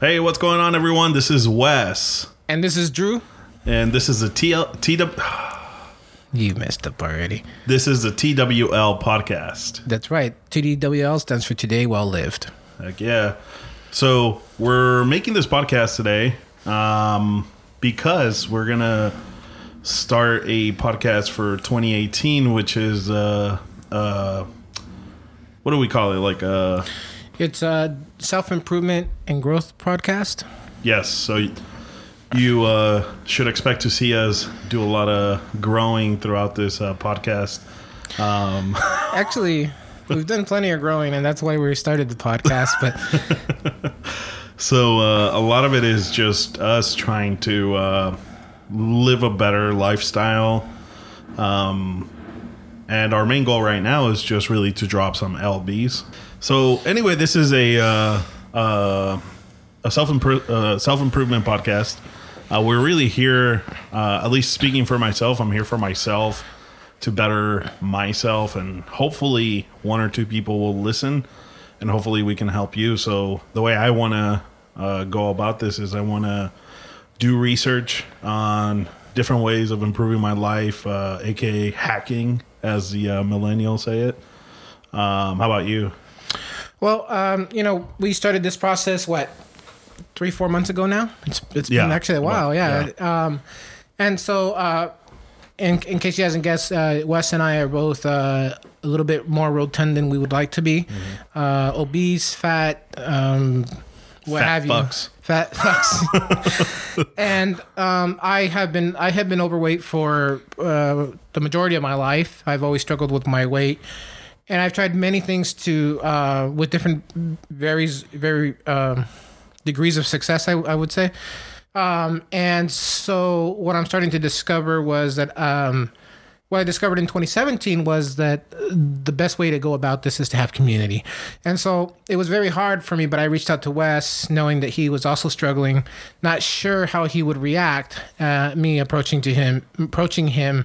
Hey, what's going on, everyone? This is Wes, And this is Drew. and this is the TL, TW, You messed up already. this is the TWL podcast. That's right. TDWL stands for Today Well Lived. Heck yeah! So we're making this podcast today um, because we're gonna start a podcast for 2018, which is uh, uh, what do we call it? Like uh, It's a self improvement and growth podcast. Yes, so you uh, should expect to see us do a lot of growing throughout this uh, podcast. Um, Actually, we've done plenty of growing, and that's why we started the podcast. But so uh, a lot of it is just us trying to uh, live a better lifestyle. Um, and our main goal right now is just really to drop some lbs. So anyway, this is a uh, uh, a self uh, self improvement podcast. Uh, we're really here, uh, at least speaking for myself. I'm here for myself to better myself, and hopefully one or two people will listen, and hopefully we can help you. So the way I want to uh, go about this is I want to do research on different ways of improving my life, uh, aka hacking, as the uh, millennials say it. Um, how about you? Well, um, you know, we started this process what three, four months ago now. It's it's been actually a while, Well, yeah. Um, and so, uh, in in case you hasn't guessed, uh, Wes and I are both uh, a little bit more rotund than we would like to be, Mm-hmm. uh, obese, fat, um, what Fat have you? Fat fucks. and um, I have been I have been overweight for uh, the majority of my life. I've always struggled with my weight, and I've tried many things to uh, with different varies very um, degrees of success. I, I would say. Um, and so what I'm starting to discover was that um, what I discovered in 2017 was that uh, the best way to go about this is to have community. And so it was very hard for me, but I reached out to Wes knowing that he was also struggling, not sure how he would react, uh, me approaching to him, approaching him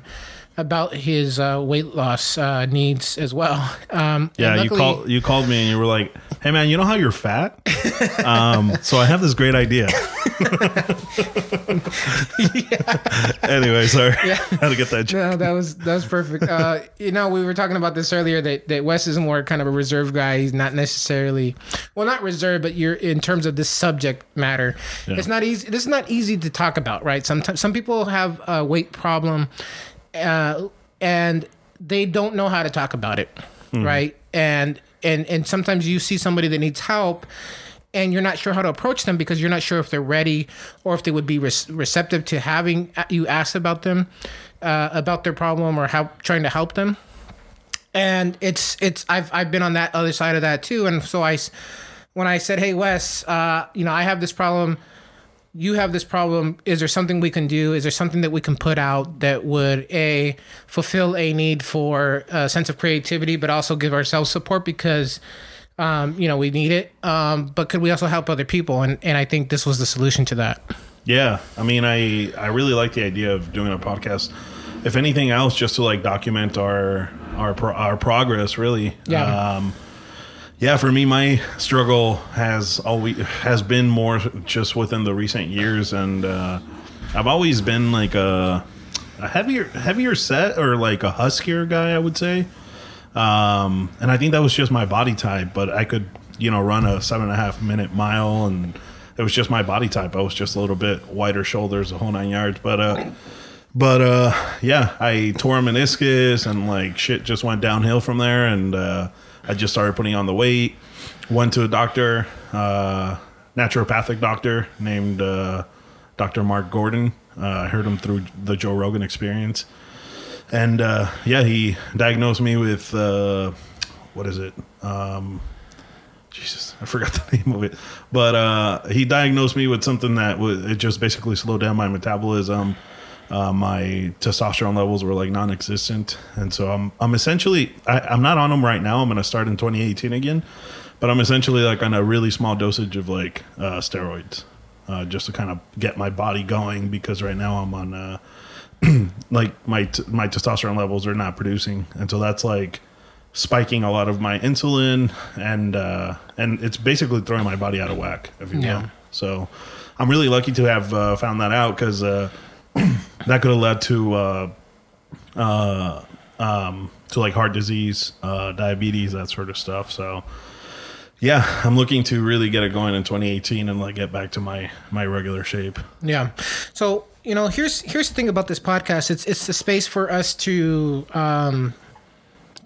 about his uh, weight loss uh, needs as well. Um, Yeah, and you called you called me and you were like, "Hey man, you know how you're fat? um, so I have this great idea." Anyway, sorry, had to get that. joke. No, that was that was perfect. Uh, you know, we were talking about this earlier that, that Wes is more kind of a reserved guy. He's not necessarily, well, not reserved, but you're in terms of this subject matter. It's not easy. This is not easy to talk about, right? Sometimes some people have a weight problem, uh, and they don't know how to talk about it, right? And and and sometimes you see somebody that needs help and you're not sure how to approach them because you're not sure if they're ready or if they would be re- receptive to having you ask about them uh, about their problem or how trying to help them. And it's it's I've I've been on that other side of that too. And so I when I said hey Wes uh, you know I have this problem you have this problem is there something we can do is there something that we can put out that would a fulfill a need for a sense of creativity but also give ourselves support because um, you know we need it um, but could we also help other people and, and i think this was the solution to that Yeah, I mean, I I really like the idea of doing a podcast. If anything else, just to like document our our pro- our progress, really. Yeah. Um, yeah, for me, my struggle has always has been more just within the recent years, and uh, I've always been like a, a heavier heavier set or like a huskier guy, I would say. Um, and I think that was just my body type, but I could, you know, run a seven and a half minute mile, and it was just my body type. I was just a little bit wider shoulders, a whole nine yards. But, uh, but uh, yeah, I tore a meniscus, and like shit just went downhill from there. And uh, I just started putting on the weight. Went to a doctor, uh, naturopathic doctor named uh, Dr. Mark Gordon. Uh, I heard him through the Joe Rogan Experience and uh, yeah, he diagnosed me with uh, what is it? Um, Jesus, I forgot the name of it. But uh, he diagnosed me with something that was it just basically slowed down my metabolism. Uh, my testosterone levels were like non-existent, and so I'm I'm essentially I, I'm not on them right now. I'm going to start in 2018 again, but I'm essentially like on a really small dosage of like uh, steroids, uh, just to kind of get my body going because right now I'm on. Uh, like my t- my testosterone levels are not producing, and so that's like spiking a lot of my insulin, and uh, and it's basically throwing my body out of whack. If you will. Yeah. So I'm really lucky to have uh, found that out because uh, that could have led to uh, uh, um, to like heart disease, uh, diabetes, that sort of stuff. So yeah, I'm looking to really get it going in 2018 and like get back to my my regular shape. Yeah. So you know, here's here's the thing about this podcast. It's it's the space for us to um,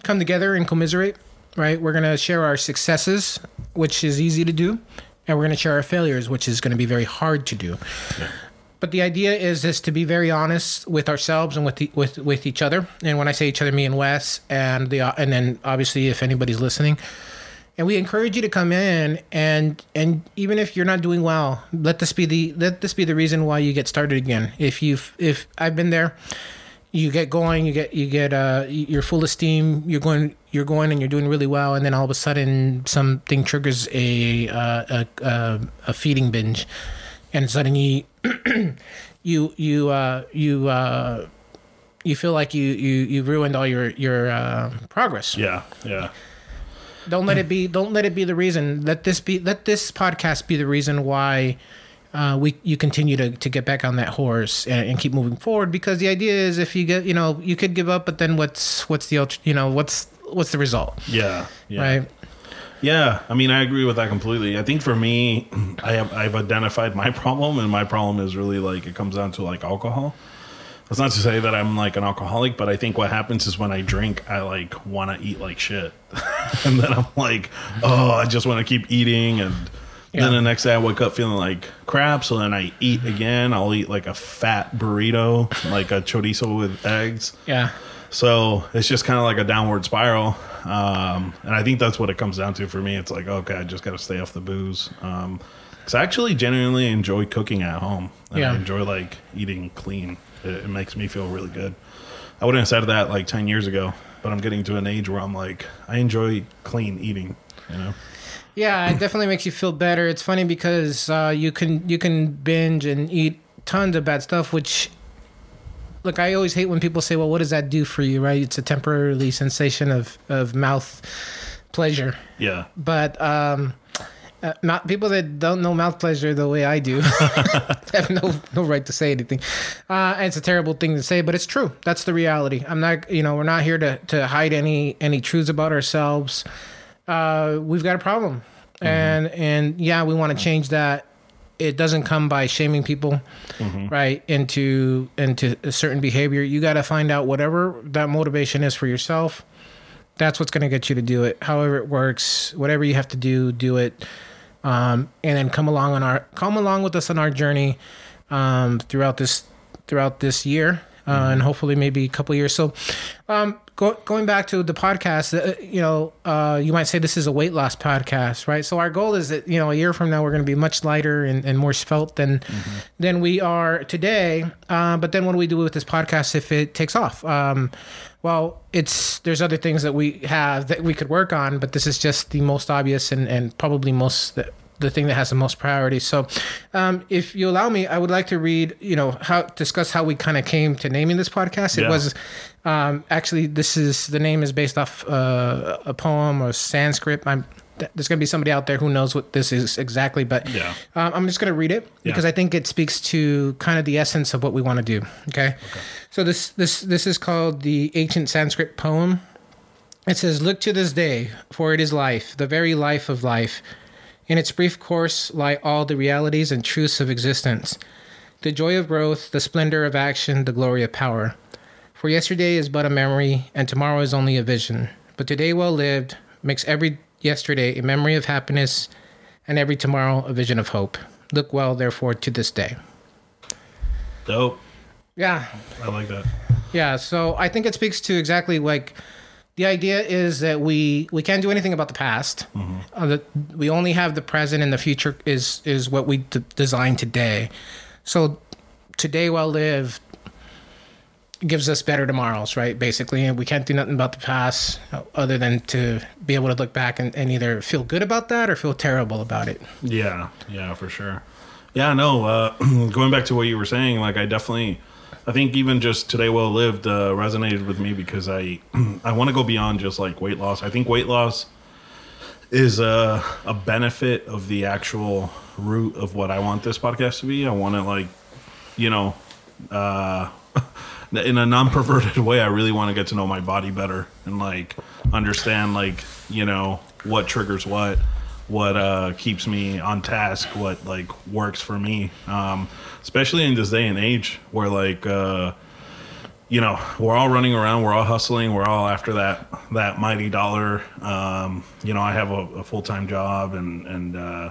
come together and commiserate. Right. We're gonna share our successes, which is easy to do, and we're gonna share our failures, which is gonna be very hard to do. Yeah. But the idea is is to be very honest with ourselves and with the, with with each other. And when I say each other, me and Wes, and the and then obviously if anybody's listening, and we encourage you to come in and and even if you're not doing well let this be the let this be the reason why you get started again. If you've if i've been there you get going you get you get uh you're full of steam you're going you're going and you're doing really well. And then all of a sudden something triggers a uh, a, a, a feeding binge. And suddenly you you uh you uh you feel like you you you ruined all your your uh, progress Yeah, yeah. don't let it be. Don't let it be the reason. Let this be. Let this podcast be the reason why uh, we you continue to, to get back on that horse and, and keep moving forward. Because the idea is, if you get, you know, you could give up, but then what's what's the you know what's what's the result, Yeah, yeah. right? Yeah, I mean, I agree with that completely. I think for me, I have I've identified my problem, and my problem is really like it comes down to like alcohol. That's not to say that I'm like an alcoholic, but I think what happens is when I drink, I like want to eat like shit, and then I'm like, oh, I just want to keep eating, and Yeah. then the next day I wake up feeling like crap. So then I eat again. I'll eat like a fat burrito, like a chorizo with eggs. Yeah, So it's just kind of like a downward spiral. Um, and I think that's what it comes down to for me. It's like, okay, I just got to stay off the booze. Um 'cause I actually genuinely enjoy cooking at home. And Yeah. I enjoy like eating clean. It, it makes me feel really good. I wouldn't have said that like 10 years ago, but I'm getting to an age where I'm like, I enjoy clean eating, you know? yeah. It definitely makes you feel better. It's funny because uh, you can you can binge and eat tons of bad stuff, which. Look, I always hate when people say, "Well, what does that do for you?" Right? It's a temporary sensation of, of mouth pleasure. Yeah. but um, uh, not people that don't know mouth pleasure the way I do have no no right to say anything. Uh, and it's a terrible thing to say, but it's true. That's the reality. I'm not, you know, we're not here to to hide any any truths about ourselves. Uh, we've got a problem, and and yeah, we want to change that. It doesn't come by shaming people, right? Into into a certain behavior. You got to find out whatever that motivation is for yourself. That's what's going to get you to do it. However it works whatever you have to do do it. Um, and then come along on our come along with us on our journey um, throughout this throughout this year uh, and hopefully maybe a couple years. So um, go, going back to the podcast uh, you know uh, you might say this is a weight loss podcast right? So our goal is that you know a year from now we're going to be much lighter and, and more svelte than than we are today. Uh, but then what do we do with this podcast if it takes off? Um, well, it's there's other things that we have that we could work on, but this is just the most obvious and, and probably most the, the thing that has the most priority. So, um, if you allow me, I would like to read, you know, how discuss how we kind of came to naming this podcast. It Yeah. was um, actually this is the name is based off uh, a poem or Sanskrit. I'm there's going to be somebody out there who knows what this is exactly, but Yeah. um, I'm just going to read it because I think it speaks to kind of the essence of what we want to do. Okay? So this this this is called the ancient Sanskrit poem. It says, "Look to this day, for it is life, the very life of life. In its brief course lie all the realities and truths of existence, the joy of growth, the splendor of action, the glory of power. For yesterday is but a memory, and tomorrow is only a vision. But today, well lived, makes every yesterday a memory of happiness, and every tomorrow a vision of hope. Look well, therefore, to this day." Dope. Yeah, I like that. Yeah, so I think it speaks to exactly like the idea is that we we can't do anything about the past. Uh, that we only have the present, and the future is is what we d- design today. So today, well lived, gives us better tomorrows, right? Basically, and we can't do nothing about the past uh, other than to be able to look back and, and either feel good about that or feel terrible about it. Yeah, yeah, for sure. Yeah, no. Uh, going back to what you were saying, like I definitely, I think even just today well lived uh, resonated with me because I, I want to go beyond just like weight loss. I think weight loss is a, a benefit of the actual root of what I want this podcast to be. I want to like, you know, uh, in a non-perverted way. I really want to get to know my body better and like understand like you know what triggers what, what uh, keeps me on task, what like works for me. Um, especially in this day and age where like. Uh, you know, we're all running around, we're all hustling, we're all after that that mighty dollar. Um, you know, I have a, a full time job, and and uh,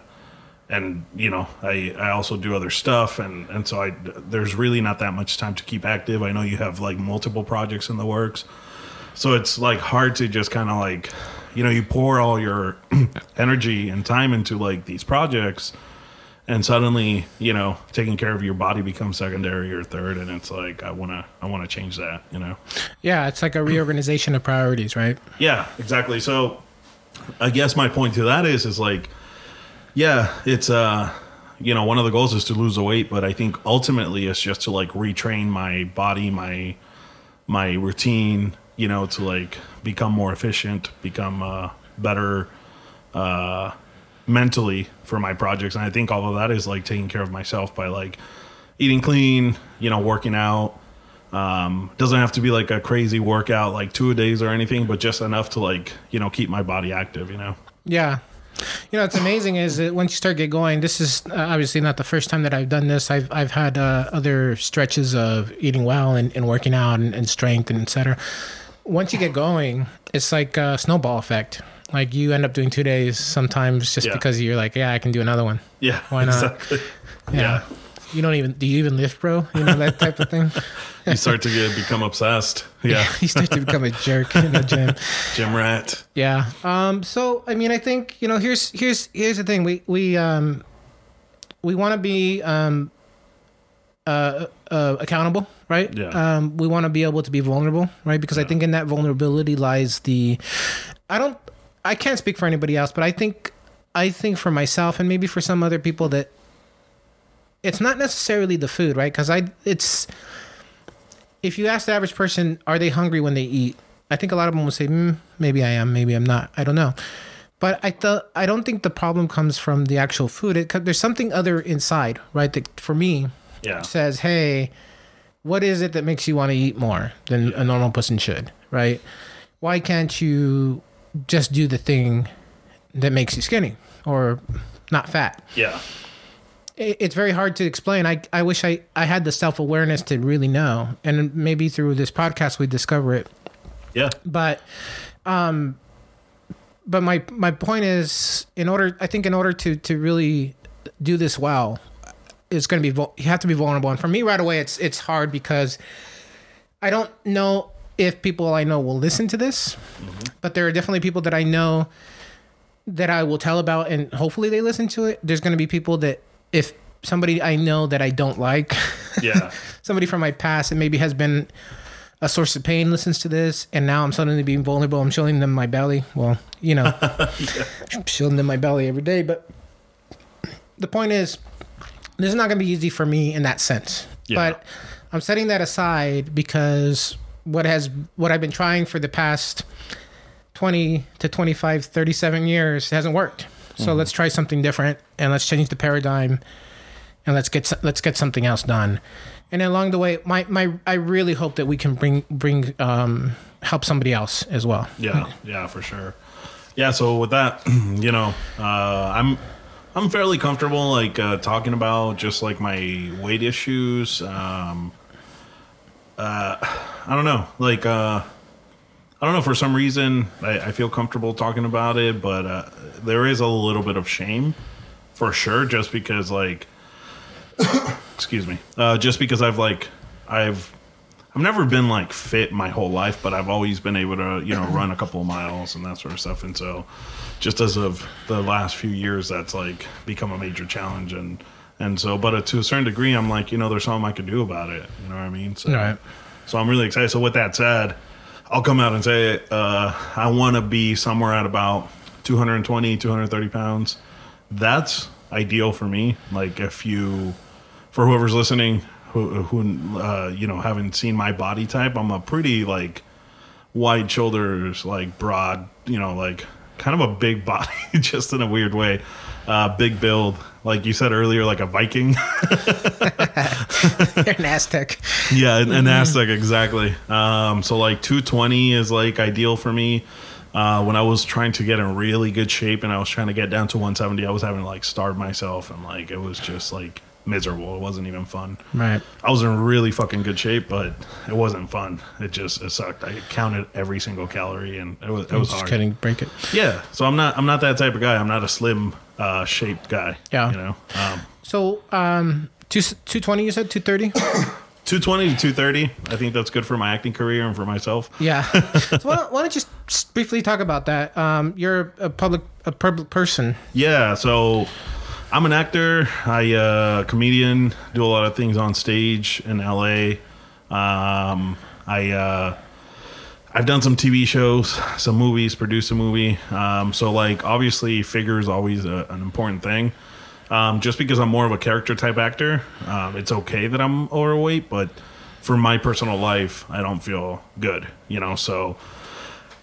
and you know, I I also do other stuff, and and so I there's really not that much time to keep active. I know you have like multiple projects in the works, so it's like hard to just kind of like, you know, you pour all your energy and time into like these projects and suddenly you know taking care of your body becomes secondary or third and it's like i want to i want to change that you know Yeah, it's like a reorganization of priorities, right? yeah exactly so i guess my point to that is is like yeah it's uh you know one of the goals is to lose the weight but i think ultimately it's just to like retrain my body my my routine you know to like become more efficient become uh better uh mentally for my projects and i think all of that is like taking care of myself by like eating clean you know working out um doesn't have to be like a crazy workout like two days or anything but just enough to like you know keep my body active you know Yeah. You know, what's amazing is that once you start get going, this is uh, obviously not the first time that I've done this. I've I've had uh, other stretches of eating well and, and working out and, and strength and et cetera. Once you get going, it's like a snowball effect. Like you end up doing two days sometimes just Yeah. because you're like, yeah, I can do another one. yeah Why not? exactly Yeah. yeah You don't even do you even lift, bro? You know that type of thing. you start to get become obsessed yeah you start to become a jerk in the gym. gym rat Yeah. Um. So I mean, I think you know. Here's here's here's the thing. We we um we want to be um uh, uh accountable, right? Yeah. Um. We want to be able to be vulnerable, right? Because I think in that vulnerability lies the. I don't. I can't speak for anybody else, but I think I think for myself and maybe for some other people that it's not necessarily the food, right? Because I it's if you ask the average person, are they hungry when they eat? I think a lot of them will say, mm, maybe I am, maybe I'm not. I don't know. But I thought I don't think the problem comes from the actual food. It, there's something other inside, right? That for me yeah says, hey, what is it that makes you want to eat more than a normal person should, right? Why can't you just do the thing that makes you skinny or not fat? yeah it's very hard to explain. I, I wish I, I had the self awareness to really know. And maybe through this podcast we discover it. yeah But um but my my point is in order I think in order to to really do this well it's going to be you have to be vulnerable and for me right away it's it's hard because I don't know if people I know will listen to this mm-hmm. but there are definitely people that I know that I will tell about and hopefully they listen to it there's going to be people that if somebody I know that I don't like yeah somebody from my past that maybe has been a source of pain listens to this and now I'm suddenly being vulnerable. I'm showing them my belly. Well, you know, I'm showing them my belly every day. But the point is, this is not going to be easy for me in that sense. Yeah. But I'm setting that aside because what has what I've been trying for the past 20 to 25, 37 years hasn't worked. So let's try something different and let's change the paradigm and let's get let's get something else done. And along the way, my my I really hope that we can bring bring um, help somebody else as well. Yeah, yeah, for sure. Yeah, so with that, you know, uh, I'm I'm fairly comfortable like uh, talking about just like my weight issues. Um, uh, I don't know, like uh, I don't know for some reason I, I feel comfortable talking about it, but uh, there is a little bit of shame for sure, just because like, excuse me, uh, just because I've like I've I've never been like fit my whole life, but I've always been able to, you know, run a couple of miles and that sort of stuff. And so, just as of the last few years, that's like become a major challenge. And and so, but to a certain degree, I'm like, you know, there's something I could do about it. You know what I mean? So, Right. so I'm really excited. So with that said, I'll come out and say uh, I want to be somewhere at about 220, 230 pounds. That's ideal for me. Like if you, for whoever's listening, who, who uh, you know haven't seen my body type, I'm a pretty like wide shoulders, like broad, you know, like kind of a big body, just in a weird way. Uh, big build, like you said earlier, like a Viking. They're an Aztec. yeah, an, an Aztec exactly. Um, so like 220 is like ideal for me. Uh, when I was trying to get in really good shape and I was trying to get down to 170, I was having to like starve myself and like it was just like miserable. It wasn't even fun. Right. I was in really fucking good shape, but it wasn't fun. It just it sucked. I counted every single calorie and it was it was Just hard. kidding. Break it. Yeah, so I'm not I'm not that type of guy. I'm not a slim uh, shaped guy. Yeah. you know, um, So, um, two two twenty. You said two thirty. 220 to 230. I think that's good for my acting career and for myself. Yeah. so why don't, why don't you just briefly talk about that? Um, you're a public a public person. Yeah, so I'm an actor. I uh, comedian. Do a lot of things on stage in LA. Um, I uh, I've done some TV shows, some movies, produced a movie. Um, so like obviously, figure is always a, an important thing. Um, just because I'm more of a character type actor, um, it's okay that I'm overweight, but for my personal life, I don't feel good. You know, so.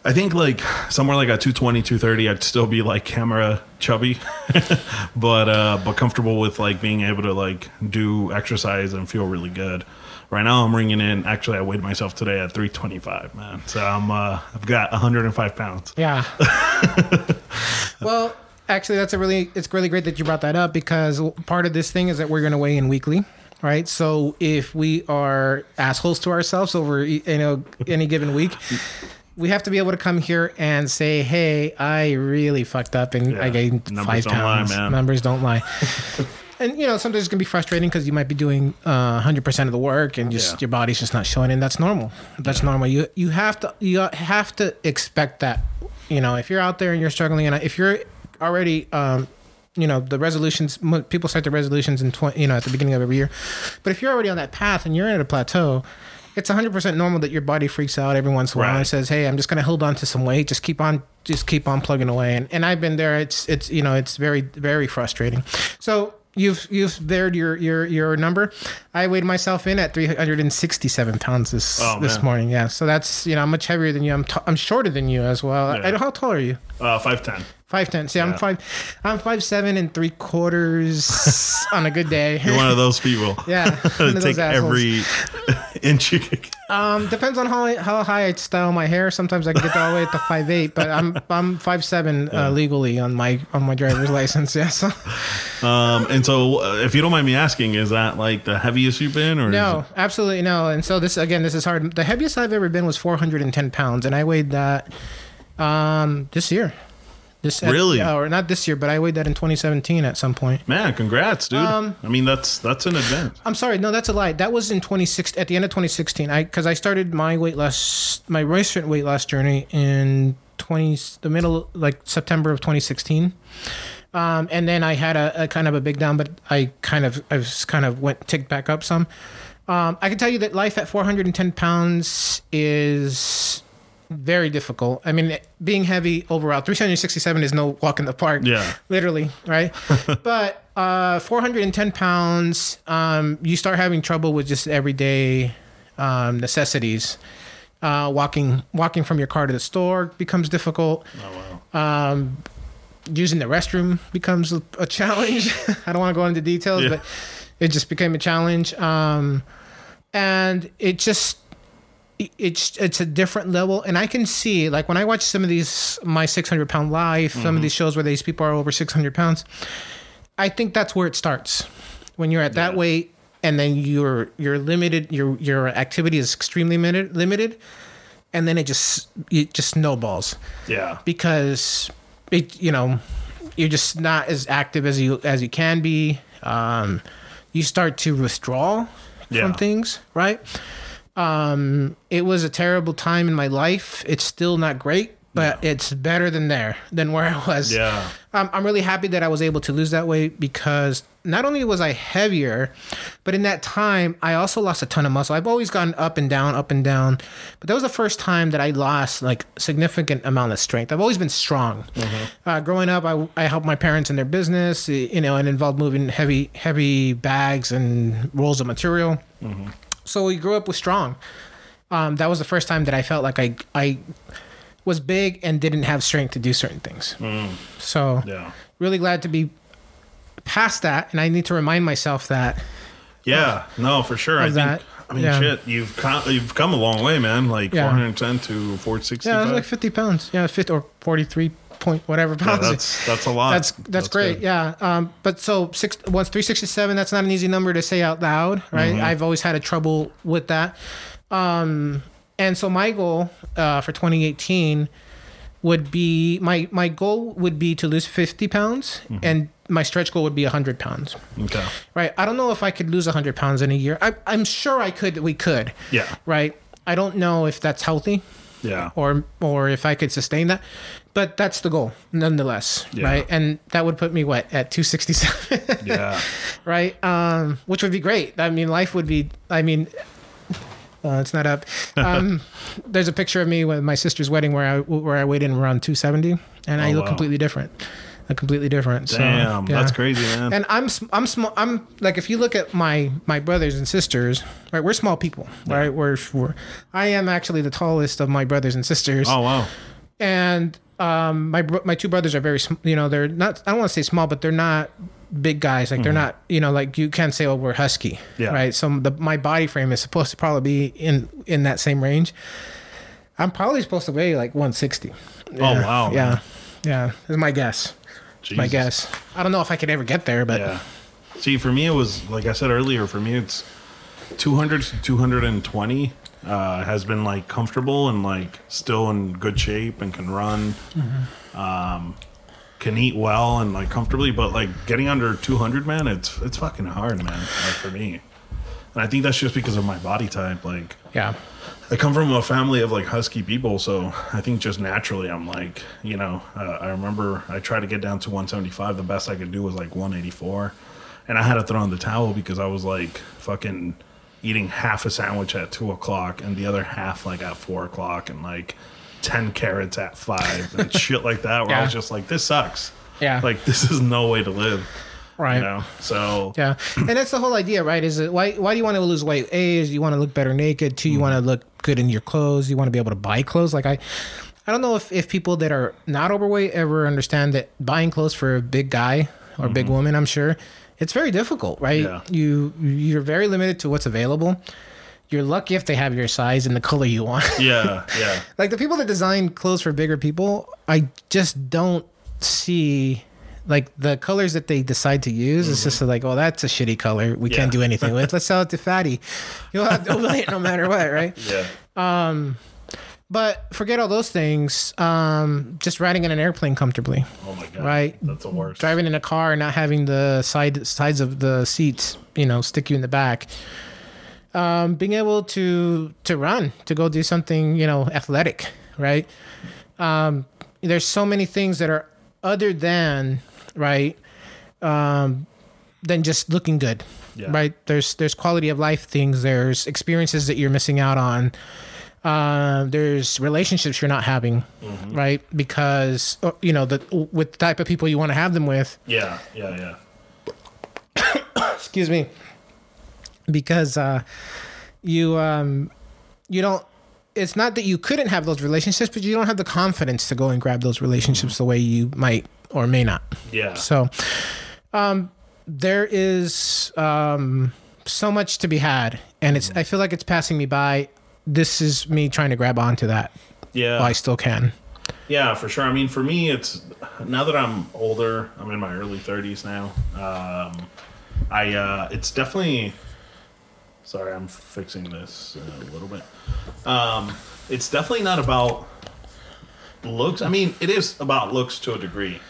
I think like somewhere like a 220, 230, I'd still be like camera chubby, but uh, but comfortable with like being able to like do exercise and feel really good. Right now, I'm ringing in. Actually, I weighed myself today at 325, man. So I'm uh, I've got 105 pounds. Yeah. well, actually, that's a really it's really great that you brought that up because part of this thing is that we're going to weigh in weekly. Right, so if we are assholes to ourselves over you know any given week, we have to be able to come here and say, "Hey, I really fucked up and I Yeah. gained Numbers five don't lie, pounds." man. Numbers don't lie. and you know, sometimes it's gonna be frustrating because you might be doing uh, hundred percent of the work and just Yeah. your body's just not showing, and that's normal. That's normal. You you have to you have to expect that. You know, if you're out there and you're struggling, and if you're already um, you know the resolutions people start the resolutions in 20 you know at the beginning of every year but if you're already on that path and you're at a plateau it's 100% normal that your body freaks out every once in a while and says hey i'm just going to hold on to some weight. Just keep on just keep on plugging away. And, and i've been there. It's it's you know it's very very frustrating. So you've you've bared your your your number. I weighed myself in at 367 pounds this Oh, this morning. Yeah. So that's you know i'm much heavier than you. I'm, t- I'm shorter than you as well. Yeah. I, how tall are you? Uh, 5'10. Five ten. See, I'm Yeah. five. I'm five seven and three quarters on a good day. You're one of those people. yeah, one of those Take every inch you can. Um, depends on how I, how high I style my hair. Sometimes I can get all the way up to five eight, but I'm I'm five seven uh, legally on my on my driver's license. Yeah. So Um, and so, uh, if you don't mind me asking, is that like the heaviest you've been, or is no, absolutely no. And so this again, this is hard. The heaviest I've ever been was 410 pounds, and I weighed that um this year. This Really? yeah, or not this year, but I weighed that in 2017 at some point. man, congrats, dude. Um, I mean, that's that's an advance. I'm sorry, no, that's a lie. That was in 2016, at the end of 2016. I because I started my weight loss, my recent weight loss journey in 20 the middle like September of 2016. Um, and then I had a, a kind of a big down, but I kind of I was kind of went ticked back up some. Um, I can tell you that life at 410 pounds is very difficult. I mean, being heavy overall, 367 is no walk in the park. Yeah. Literally, right? but uh, 410 pounds, um, you start having trouble with just everyday um, necessities. Uh, walking walking from your car to the store becomes difficult. Oh wow. Um, using the restroom becomes a, a challenge. I don't want to go into details, Yeah. but it just became a challenge. Um, and it just it's it's a different level. And i can see like when i watch some of these my 600 pound life some of these shows where these people are over 600 pounds i think that's where it starts. When you're at that weight and then you're you're limited your your activity is extremely limited limited and then it just it just snowballs. Yeah. because it you know you're just not as active as you as you can be. Um you start to withdraw from things right um it was a terrible time in my life. It's still not great but it's better than there than where i was. Yeah. um, i'm really happy that i was able to lose that weight because not only was i heavier but in that time i also lost a ton of muscle. I've always gone up and down up and down but that was the first time that i lost like significant amount of strength. I've always been strong. Uh, growing up I, I helped my parents in their business you know and involved moving heavy heavy bags and rolls of material so we grew up with strong um, that was the first time that i felt like i i was big and didn't have strength to do certain things. So Yeah. really glad to be past that, and I need to remind myself that. Yeah, no, for sure. I think. I mean, Yeah. shit. You've come, you've come a long way, man. Like Yeah. 410 to 460. Yeah, it was like 50 pounds. Yeah, 50 or 43 point whatever Yeah, pounds. that's that's a lot. that's that's, great. good. Yeah. Um, but so six once 367, that's not an easy number to say out loud, right? Mm-hmm. I've always had a trouble with that. Um, and so my goal uh, for 2018 would be my my goal would be to lose 50 pounds, Mm-hmm. and my stretch goal would be 100 pounds. Okay. Right. I don't know if I could lose 100 pounds in a year. I, I'm sure I could. We could. Yeah. Right. I don't know if that's healthy Yeah. or or if I could sustain that. But that's the goal, nonetheless, Yeah. right? And that would put me what at 267, Yeah. right? Um, which would be great. I mean, life would be. I mean, uh, it's not up. Um, there's a picture of me with my sister's wedding where I where I weighed in around 270, and I Oh, look wow. completely different. Look completely different. So, Damn, yeah. that's crazy, man. And I'm I'm small. I'm like if you look at my my brothers and sisters, right? We're small people, right? We're, we're I am actually the tallest of my brothers and sisters oh wow. and um, my my two brothers are very you know they're not I don't want to say small but they're not big guys like they're not you know like you can't say oh we're husky Yeah. right so the, my body frame is supposed to probably be in in that same range I'm probably supposed to weigh like 160 Oh, wow, yeah man. yeah is my guess my guess I don't know if I could ever get there but Yeah. See, for me, it was like I said earlier. For me, it's 200 to 220 uh, has been like comfortable and like still in good shape and can run, um, can eat well and like comfortably. But like getting under 200, man, it's it's fucking hard, man. Like for me, and I think that's just because of my body type. Like yeah I come from a family of like husky people, so I think just naturally I'm like, you know, uh, I remember I tried to get down to 175. The best I could do was like 184, and I had to throw in the towel because I was like fucking eating half a sandwich at two o'clock and the other half like at four o'clock and like 10 carrots at five and shit like that. Where I was just like, this sucks. yeah Like this is no way to live. right You know, so Yeah, and that's the whole idea, right? Is it why? Why do you want to lose weight? A is you want to look better naked. Two, you want to look good in your clothes. You want to be able to buy clothes. Like I, I don't know if if people that are not overweight ever understand that buying clothes for a big guy or big mm-hmm. woman. I'm sure it's very difficult, right? Yeah. You you're very limited to what's available. You're lucky if they have your size and the color you want. yeah, yeah. like the people that design clothes for bigger people, I just don't see like the colors that they decide to use. It's just like, oh, that's a shitty color. We can't do anything with. Let's sell it to Fatty. You'll have to buy it no matter what, right? Yeah. But forget all those things. Um, just riding in an airplane comfortably, Oh my god. Right. That's the worst. driving in a car, and not having the side sides of the seats, you know, stick you in the back. Um, being able to to run, to go do something, you know, athletic, right? Um, there's so many things that are other than right, um, than just looking good, Yeah. right? There's there's quality of life things. There's experiences that you're missing out on. Uh, there's relationships you're not having, right? Because uh, you know the with the type of people you want to have them with. Yeah, yeah, yeah. excuse me because uh you um you don't it's not that you couldn't have those relationships but you don't have the confidence to go and grab those relationships the way you might or may not Yeah. so um there is um so much to be had and it's i feel like it's passing me by this is me trying to grab onto that yeah. while i still can Yeah, for sure. I mean, for me, it's now that I'm older. I'm in my early 30s now. Um, I uh, it's definitely. Sorry, I'm fixing this a little bit. Um, it's definitely not about looks. I mean, it is about looks to a degree,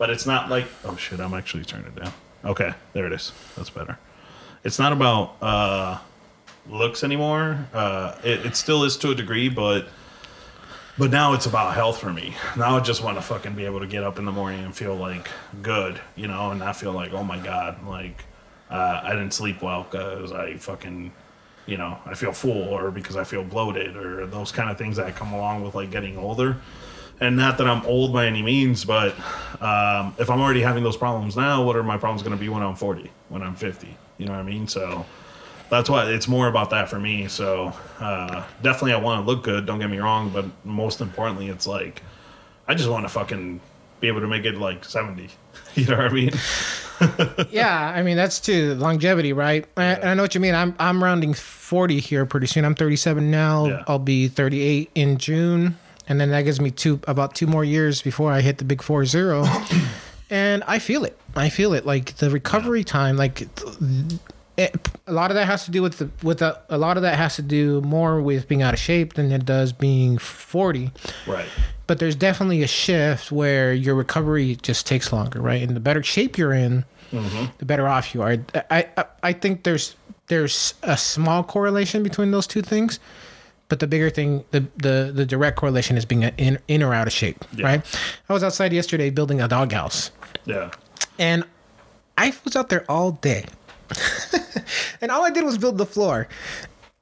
but it's not like oh shit. I'm actually turning it down. Okay, there it is. That's better. It's not about uh, looks anymore. Uh, it, it still is to a degree, but but now it's about health for me. Now I just want to fucking be able to get up in the morning and feel like good, you know, and not feel like, oh my god, like uh, I didn't sleep well because I fucking, you know, I feel full or because I feel bloated or those kind of things that come along with like getting older. And not that I'm old by any means, but um, if I'm already having those problems now, what are my problems going to be when I'm 40, when I'm 50? You know what I mean? So that's why it's more about that for me. So uh, definitely, I want to look good. Don't get me wrong, but most importantly, it's like I just want to fucking be able to make it like seventy. You know what I mean? yeah, I mean that's too longevity, right? I, I know what you mean. I'm I'm rounding forty here pretty soon. I'm 37 now. Yeah. I'll be 38 in June, and then that gives me two about two more years before I hit the big four zero. and I feel it. I feel it. Like the recovery time, like. It, eh, a lot of that has to do with the with the, a lot of that has to do more with being out of shape than it does being 40 Right. but there's definitely a shift where your recovery just takes longer, right? And the better shape you're in, mm-hmm. the better off you are. I, I I think there's there's a small correlation between those two things, but the bigger thing, the the the direct correlation is being in in or out of shape, Yeah. right? I was outside yesterday building a doghouse, Yeah. and I was out there all day, and all I did was build the floor,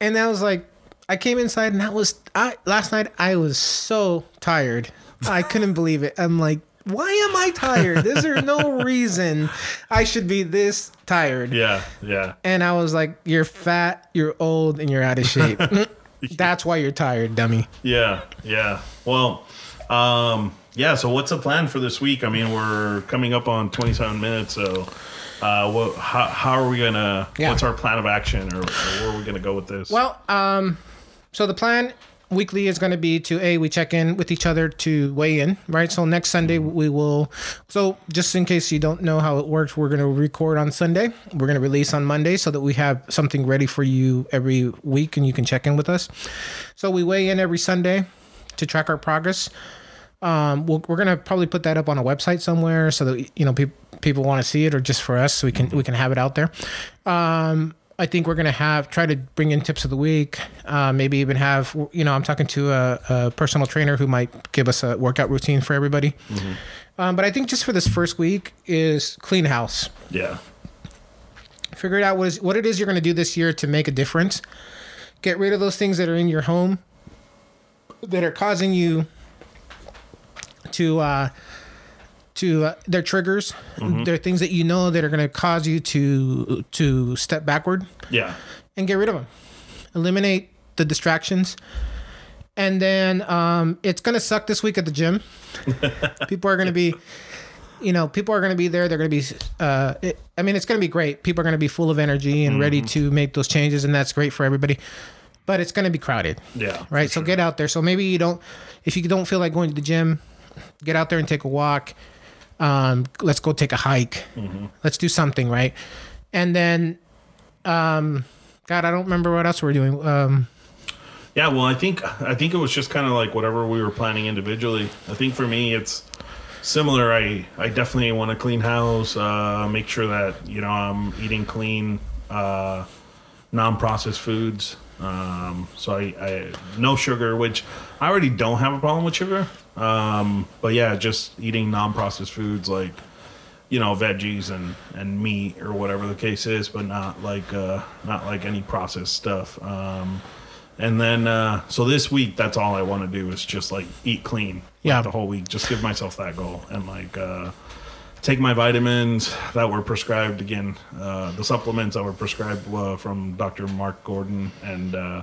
and I was like, I came inside and that was I last night I was so tired, I couldn't believe it. I'm like, why am I tired? Is there no reason I should be this tired? Yeah. Yeah. And I was like, you're fat, you're old, and you're out of shape. That's why you're tired, dummy. Yeah, yeah. Well, um, yeah. So, what's the plan for this week? I mean, we're coming up on 27 minutes. So, uh, what? How, how are we gonna? Yeah. What's our plan of action, or, or where are we gonna go with this? Well, um, so the plan weekly is going to be to a we check in with each other to weigh in, right? So next Sunday we will. So just in case you don't know how it works, we're going to record on Sunday. We're going to release on Monday so that we have something ready for you every week and you can check in with us. So we weigh in every Sunday to track our progress. Um, we'll, we're gonna probably put that up on a website somewhere so that you know people people want to see it, or just for us, so we can we can have it out there. Um, I think we're gonna have try to bring in tips of the week. Uh, maybe even have you know I'm talking to a, a personal trainer who might give us a workout routine for everybody. Um, but I think just for this first week is clean house. yeah, Figure it out what is what it is you're going to do this year to make a difference. Get rid of those things that are in your home that are causing you to uh to uh, they're triggers. They're things that you know that are going to cause you to to step backward yeah, and get rid of them. Eliminate the distractions. And then um, it's going to suck this week at the gym. people are going to be, you know, people are going to be there. They're going to be, uh, it, I mean, it's going to be great. People are going to be full of energy and ready to make those changes, and that's great for everybody. But it's going to be crowded, yeah. right? So get out there. So maybe you don't, if you don't feel like going to the gym, get out there and take a walk. Um, let's go take a hike. Let's do something, right? And then, um, God, I don't remember what else we're doing. Um, Yeah, well, I think I think it was just kind of like whatever we were planning individually. I think for me, it's similar. I I definitely want to clean house, uh, make sure that you know I'm eating clean, uh, non-processed foods. Um, so I, I no sugar, which I already don't have a problem with sugar. Um, but yeah, just eating non-processed foods like you know veggies and and meat or whatever the case is, but not like uh, not like any processed stuff. Um, and then, uh, so this week, that's all I want to do is just like eat clean. like, Yeah. the whole week. Just give myself that goal and like uh, take my vitamins that were prescribed again, uh, the supplements that were prescribed uh, from Dr. Mark Gordon, and uh,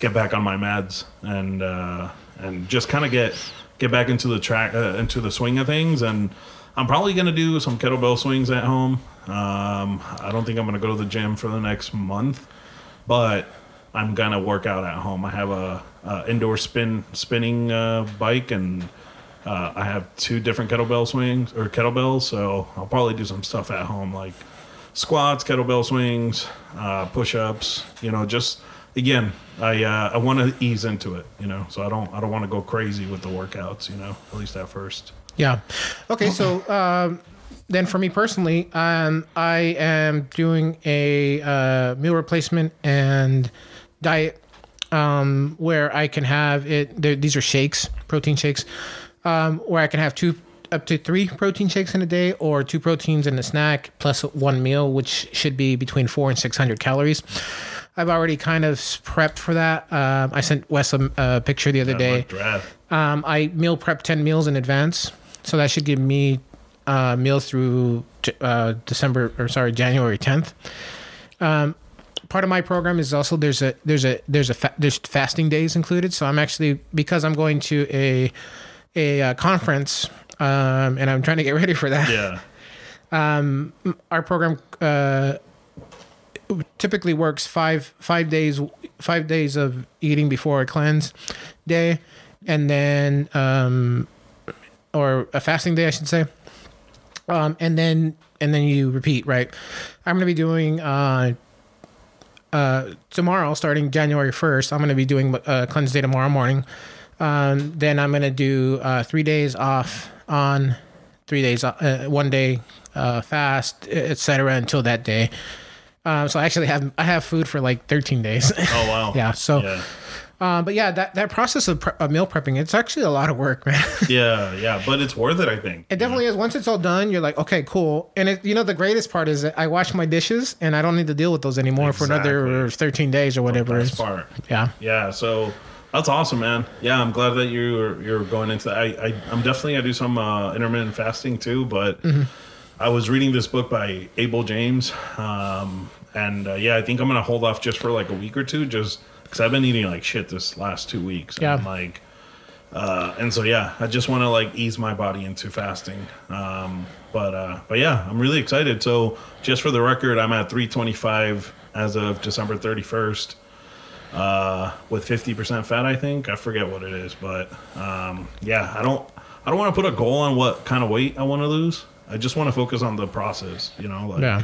get back on my meds and uh, and just kind of get get back into the track uh, into the swing of things. And I'm probably gonna do some kettlebell swings at home. Um, I don't think I'm gonna go to the gym for the next month, but I'm gonna work out at home. I have a, a indoor spin spinning uh, bike, and uh, I have two different kettlebell swings or kettlebells. So I'll probably do some stuff at home, like squats, kettlebell swings, uh, push-ups. You know, just again, I uh, I want to ease into it. You know, so I don't I don't want to go crazy with the workouts. You know, at least at first. Yeah. Okay. So um, then, for me personally, um, I am doing a uh, meal replacement and diet um, where I can have it. These are shakes, protein shakes, um, where I can have two up to three protein shakes in a day, or two proteins in a snack plus one meal, which should be between four and six hundred calories. I've already kind of prepped for that. Um, I sent Wes a, a picture the other day. Um, I meal prep 10 meals in advance. So that should give me uh, meals through uh, December, or sorry, January 10th. Um, part of my program is also there's a there's a there's a fa- there's fasting days included. So I'm actually because I'm going to a a uh, conference um, and I'm trying to get ready for that. Yeah. Um, Our program uh, typically works five five days five days of eating before a cleanse day, and then um, or a fasting day, I should say. Um, and then and then you repeat, right? I'm to be doing uh, uh, tomorrow, starting January 1st. I'm going to be doing uh, cleanse day tomorrow morning. Um, then I'm going to do uh, three days off on three days, uh, one day uh, fast, etc. Until that day. Um, so I actually have I have food for like 13 days. Oh wow. yeah. So, Yeah. uh, but yeah, that that process of, pre- of meal prepping, it's actually a lot of work, man. Yeah, yeah, but it's worth it. I think. It definitely is. Once it's all done, you're like, okay, cool. And it, you know, the greatest part is that I wash my dishes and I don't need to deal with those anymore for another 13 days or whatever. It's, part. yeah. Yeah, so that's awesome, man. Yeah, I'm glad that you're you're going into that. I, I I'm definitely gonna do some uh, intermittent fasting too, but I was reading this book by Abel James, um, and uh, yeah, I think I'm gonna hold off just for like a week or two, just because I've been eating like shit this last two weeks. Yeah. and, like. Uh, and so yeah, I just want to like ease my body into fasting. Um, but uh, but yeah, I'm really excited. So just for the record, I'm at 325 as of December 31st uh, with 50% fat. I think I forget what it is, but um, yeah, I don't I don't want to put a goal on what kind of weight I want to lose. I just want to focus on the process. You know, like Yeah.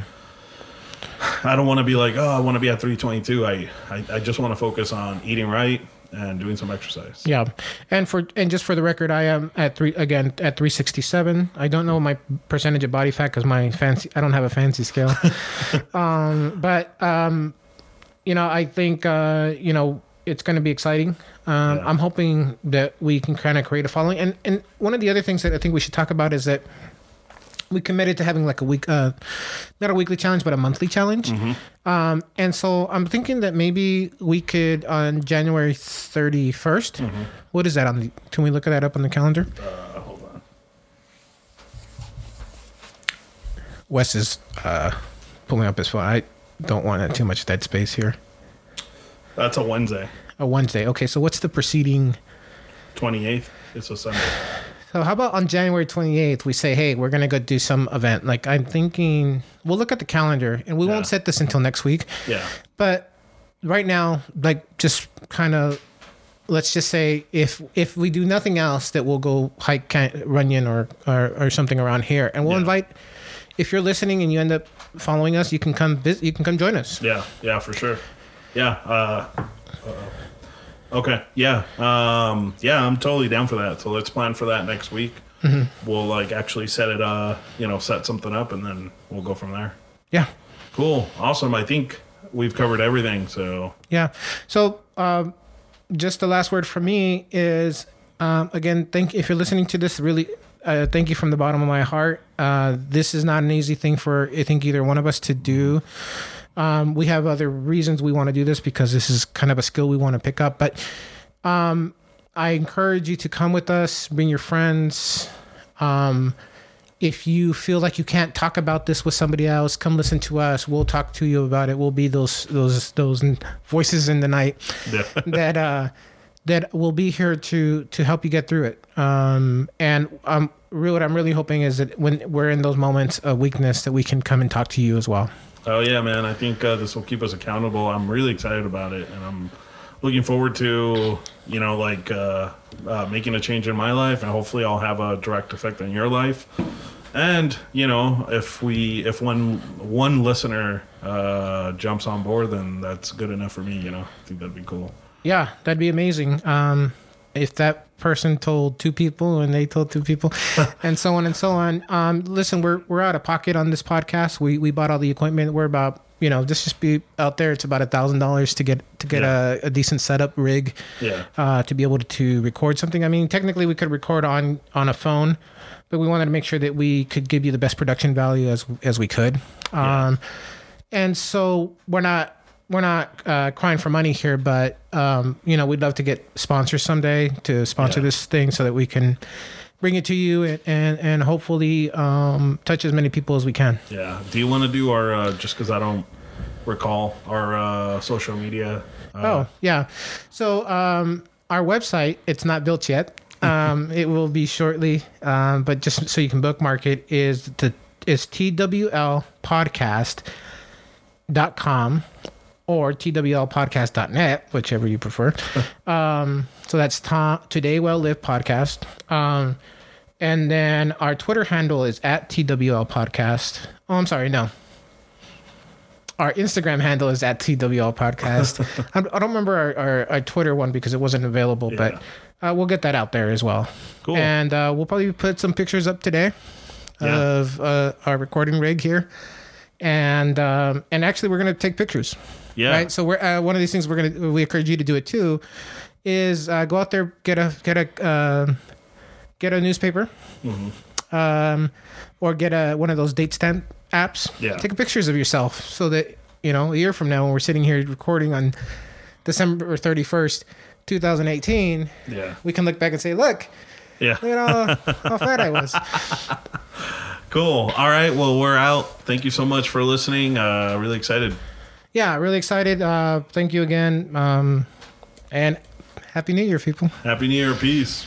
I don't want to be like oh I want to be at 322. I I, I just want to focus on eating right and doing some exercise. Yeah. And for, and just for the record, I am at three, again, at 367. I don't know my percentage of body fat because my fancy, I don't have a fancy scale. um, but, um, you know, I think, uh, you know, it's going to be exciting. Um, Yeah. I'm hoping that we can kind of create a following. And, and one of the other things that I think we should talk about is that we committed to having like a week, uh, not a weekly challenge, but a monthly challenge. Um, and so I'm thinking that maybe we could on January 31st. What is that on the? Can we look at that up on the calendar? Uh, hold on. Wes is uh, pulling up his phone. I don't want too much dead space here. That's a Wednesday, A Wednesday. Okay, so what's the preceding? 28th. It's a Sunday. So how about on January 28th, we say, hey, we're gonna go do some event. Like I'm thinking, we'll look at the calendar, and we Yeah. won't set this until next week. Yeah. But right now, like just kind of, let's just say if if we do nothing else, that we'll go hike Can- Runyon or, or or something around here, and we'll Yeah. invite. If you're listening and you end up following us, you can come visit. You can come join us. Yeah, yeah, for sure. Yeah. Uh, uh, okay. Yeah. Um, yeah, I'm totally down for that. So let's plan for that next week. We'll like actually set it. Uh, you know, set something up, and then we'll go from there. Yeah. Cool. Awesome. I think we've covered everything. So Yeah. So, um, just the last word from me is um, again, thank if you're listening to this, really, uh, thank you from the bottom of my heart. Uh, this is not an easy thing for I think either one of us to do. Um, we have other reasons we want to do this because this is kind of a skill we want to pick up. But um, I encourage you to come with us, bring your friends. Um, if you feel like you can't talk about this with somebody else, come listen to us. We'll talk to you about it. We'll be those those those voices in the night yeah. that uh, that will be here to to help you get through it. Um, and um, really, what I'm really hoping is that when we're in those moments of weakness, that we can come and talk to you as well. Oh yeah, man. I think uh, this will keep us accountable. I'm really excited about it, and I'm looking forward to you know like uh, uh, making a change in my life, and hopefully I'll have a direct effect on your life. And you know, if we if one one listener uh, jumps on board, then that's good enough for me. You know, I think that'd be cool. Yeah, that'd be amazing. Um, if that person told two people and they told two people, and so on and so on. Um, listen, we're we're out of pocket on this podcast. We we bought all the equipment. We're about you know just just be out there. It's about a thousand dollars to get to get Yeah. a, a decent setup rig. Yeah. uh, to be able to, to record something. I mean, technically, we could record on on a phone, but we wanted to make sure that we could give you the best production value as as we could. Um, and so we're not we're not uh, crying for money here, but um, you know, we'd love to get sponsors someday to sponsor Yeah. this thing so that we can bring it to you and and, and hopefully um, touch as many people as we can. Yeah. Do you want to do our uh, just because I don't recall our uh, social media. Uh, Oh yeah. So um, our website it's not built yet. Um, it will be shortly, um, but just so you can bookmark it is the is twlpodcast.com or twlpodcast.net, whichever you prefer. um, so that's Tom, Today Well Live Podcast. Um, and then our Twitter handle is at TWL Podcast. Oh, I'm sorry, no. Our Instagram handle is at TWL Podcast. I I don't remember our, our, our Twitter one because it wasn't available, but uh, we'll get that out there as well. Cool. And uh, we'll probably put some pictures up today Yeah. of uh, our recording rig here. And um, and actually, we're gonna take pictures. Yeah. Right. So we're uh, one of these things we're gonna we encourage you to do it too, is uh, go out there get a get a uh, get a newspaper, Mm-hmm. um, or get a one of those date stamp apps. Yeah. Take pictures of yourself so that you know a year from now when we're sitting here recording on December thirty first, two thousand eighteen, Yeah. we can look back and say, look, Yeah. you know how fat I was. Cool. All right. Well, we're out. Thank you so much for listening. Uh, really excited. Yeah, really excited. Uh, thank you again, um, and happy New Year, people. Happy New Year. Peace.